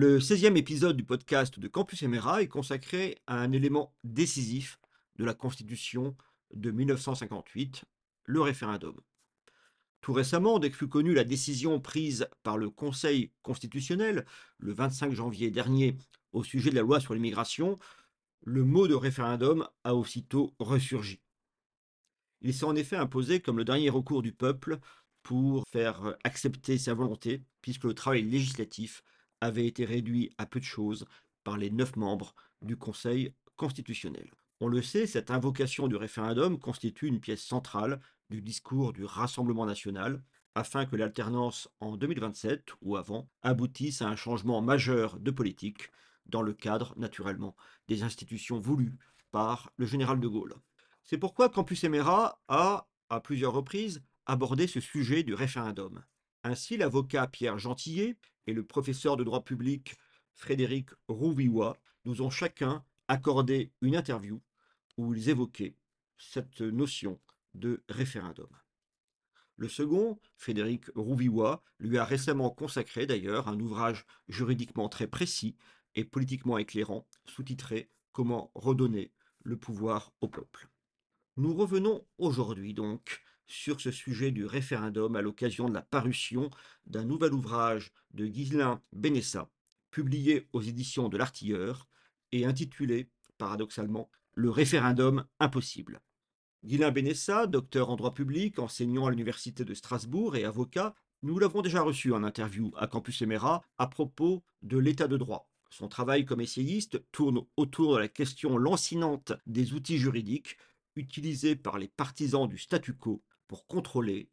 Le 16e épisode du podcast de Campus Emera est consacré à un élément décisif de la Constitution de 1958, le référendum. Tout récemment, dès que fut connue la décision prise par le Conseil constitutionnel le 25 janvier dernier au sujet de la loi sur l'immigration, le mot de référendum a aussitôt ressurgi. Il s'est en effet imposé comme le dernier recours du peuple pour faire accepter sa volonté, puisque le travail législatif avait été réduit à peu de choses par les neuf membres du Conseil constitutionnel. On le sait, cette invocation du référendum constitue une pièce centrale du discours du Rassemblement national, afin que l'alternance en 2027 ou avant aboutisse à un changement majeur de politique dans le cadre, naturellement, des institutions voulues par le général de Gaulle. C'est pourquoi Campus Emera a, à plusieurs reprises, abordé ce sujet du référendum. Ainsi, l'avocat Pierre Gentillet et le professeur de droit public Frédéric Rouviwa nous ont chacun accordé une interview où ils évoquaient cette notion de référendum. Le second, Frédéric Rouviwa, lui a récemment consacré d'ailleurs un ouvrage juridiquement très précis et politiquement éclairant, sous-titré Comment redonner le pouvoir au peuple. Nous revenons aujourd'hui donc sur ce sujet du référendum à l'occasion de la parution d'un nouvel ouvrage de Ghislain Benessa, publié aux éditions de l'Artilleur et intitulé, paradoxalement, Le référendum impossible. Ghislain Benessa, docteur en droit public, enseignant à l'Université de Strasbourg et avocat, nous l'avons déjà reçu en interview à Campus Emera à propos de l'état de droit. Son travail comme essayiste tourne autour de la question lancinante des outils juridiques utilisés par les partisans du statu quo pour contrôler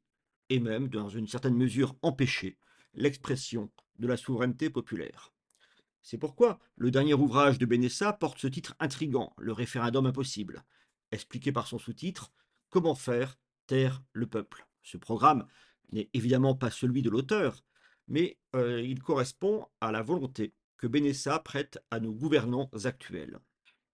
et même, dans une certaine mesure, empêcher l'expression de la souveraineté populaire. C'est pourquoi le dernier ouvrage de Benessa porte ce titre intrigant, Le référendum impossible, expliqué par son sous-titre Comment faire taire le peuple. Ce programme n'est évidemment pas celui de l'auteur, mais euh, il correspond à la volonté que Benessa prête à nos gouvernants actuels.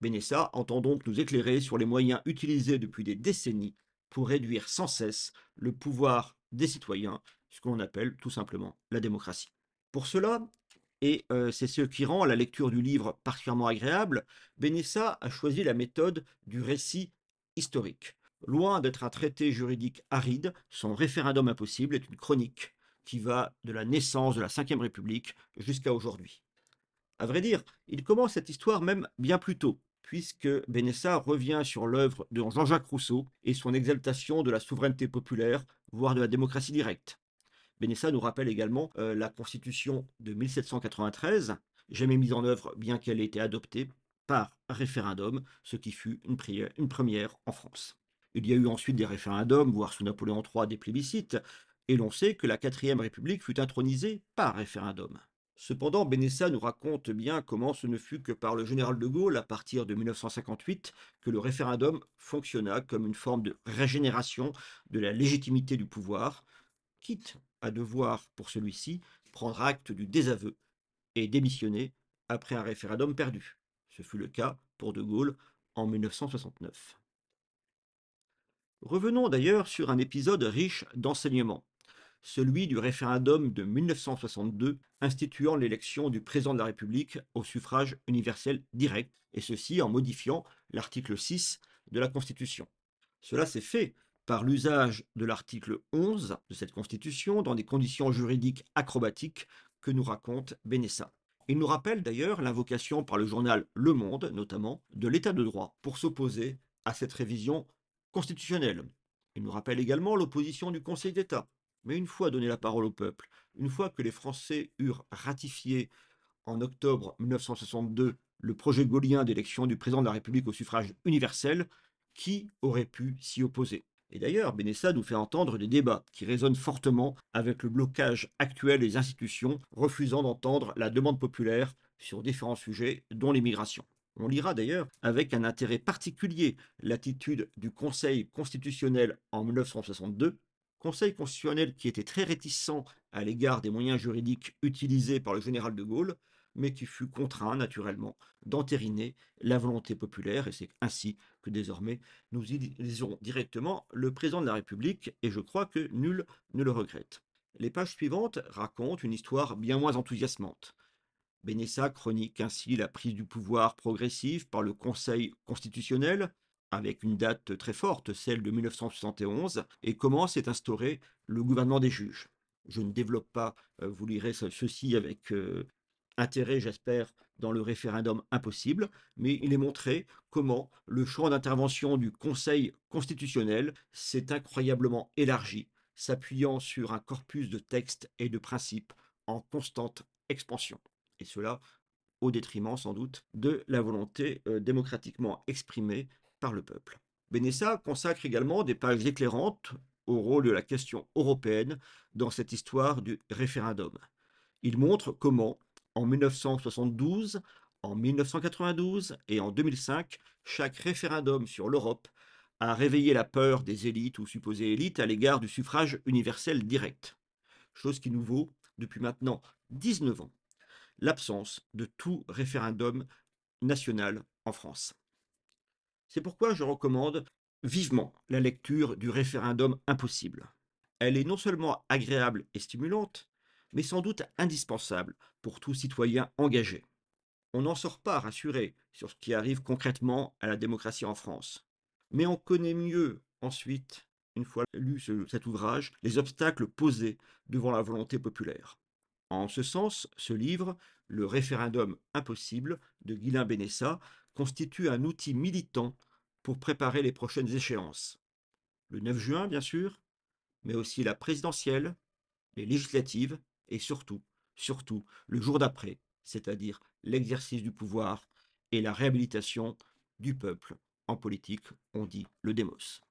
Benessa entend donc nous éclairer sur les moyens utilisés depuis des décennies pour réduire sans cesse le pouvoir des citoyens, ce qu'on appelle tout simplement la démocratie. Pour cela, et euh, c'est ce qui rend la lecture du livre particulièrement agréable, Benessa a choisi la méthode du récit historique. Loin d'être un traité juridique aride, son référendum impossible est une chronique qui va de la naissance de la Ve République jusqu'à aujourd'hui. À vrai dire, il commence cette histoire même bien plus tôt, puisque Benessa revient sur l'œuvre de Jean-Jacques Rousseau et son exaltation de la souveraineté populaire, voire de la démocratie directe. Benessa nous rappelle également euh, la Constitution de 1793, jamais mise en œuvre bien qu'elle ait été adoptée par référendum, ce qui fut une, une première en France. Il y a eu ensuite des référendums, voire sous Napoléon III des plébiscites, et l'on sait que la quatrième République fut intronisée par référendum. Cependant, Benessa nous raconte bien comment ce ne fut que par le général de Gaulle, à partir de 1958, que le référendum fonctionna comme une forme de régénération de la légitimité du pouvoir, quitte à devoir, pour celui-ci, prendre acte du désaveu et démissionner après un référendum perdu. Ce fut le cas pour de Gaulle en 1969. Revenons d'ailleurs sur un épisode riche d'enseignements celui du référendum de 1962 instituant l'élection du président de la République au suffrage universel direct, et ceci en modifiant l'article 6 de la Constitution. Cela s'est fait par l'usage de l'article 11 de cette Constitution dans des conditions juridiques acrobatiques que nous raconte Benessa. Il nous rappelle d'ailleurs l'invocation par le journal Le Monde, notamment, de l'état de droit pour s'opposer à cette révision constitutionnelle. Il nous rappelle également l'opposition du Conseil d'État, mais une fois donné la parole au peuple, une fois que les Français eurent ratifié en octobre 1962 le projet gaulien d'élection du président de la République au suffrage universel, qui aurait pu s'y opposer? Et d'ailleurs, Benessa nous fait entendre des débats qui résonnent fortement avec le blocage actuel des institutions refusant d'entendre la demande populaire sur différents sujets, dont l'immigration. On lira d'ailleurs avec un intérêt particulier l'attitude du Conseil constitutionnel en 1962 Conseil constitutionnel qui était très réticent à l'égard des moyens juridiques utilisés par le général de Gaulle, mais qui fut contraint naturellement d'entériner la volonté populaire, et c'est ainsi que désormais nous lisons directement le président de la République, et je crois que nul ne le regrette. Les pages suivantes racontent une histoire bien moins enthousiasmante. Benessa chronique ainsi la prise du pouvoir progressive par le Conseil constitutionnel, avec une date très forte, celle de 1971, et comment s'est instauré le gouvernement des juges. Je ne développe pas, euh, vous lirez ceci avec euh, intérêt, j'espère, dans le référendum impossible, mais il est montré comment le champ d'intervention du Conseil constitutionnel s'est incroyablement élargi, s'appuyant sur un corpus de textes et de principes en constante expansion. Et cela au détriment sans doute de la volonté euh, démocratiquement exprimée le peuple. Benessa consacre également des pages éclairantes au rôle de la question européenne dans cette histoire du référendum. Il montre comment, en 1972, en 1992 et en 2005, chaque référendum sur l'Europe a réveillé la peur des élites ou supposées élites à l'égard du suffrage universel direct, chose qui nous vaut, depuis maintenant 19 ans, l'absence de tout référendum national en France. C'est pourquoi je recommande vivement la lecture du référendum impossible. Elle est non seulement agréable et stimulante, mais sans doute indispensable pour tout citoyen engagé. On n'en sort pas rassuré sur ce qui arrive concrètement à la démocratie en France. Mais on connaît mieux ensuite, une fois lu cet ouvrage, les obstacles posés devant la volonté populaire. En ce sens, ce livre, Le référendum impossible de Guilain Benessa, constitue un outil militant pour préparer les prochaines échéances. Le 9 juin, bien sûr, mais aussi la présidentielle, les législatives et surtout, surtout, le jour d'après, c'est-à-dire l'exercice du pouvoir et la réhabilitation du peuple en politique, on dit le démos.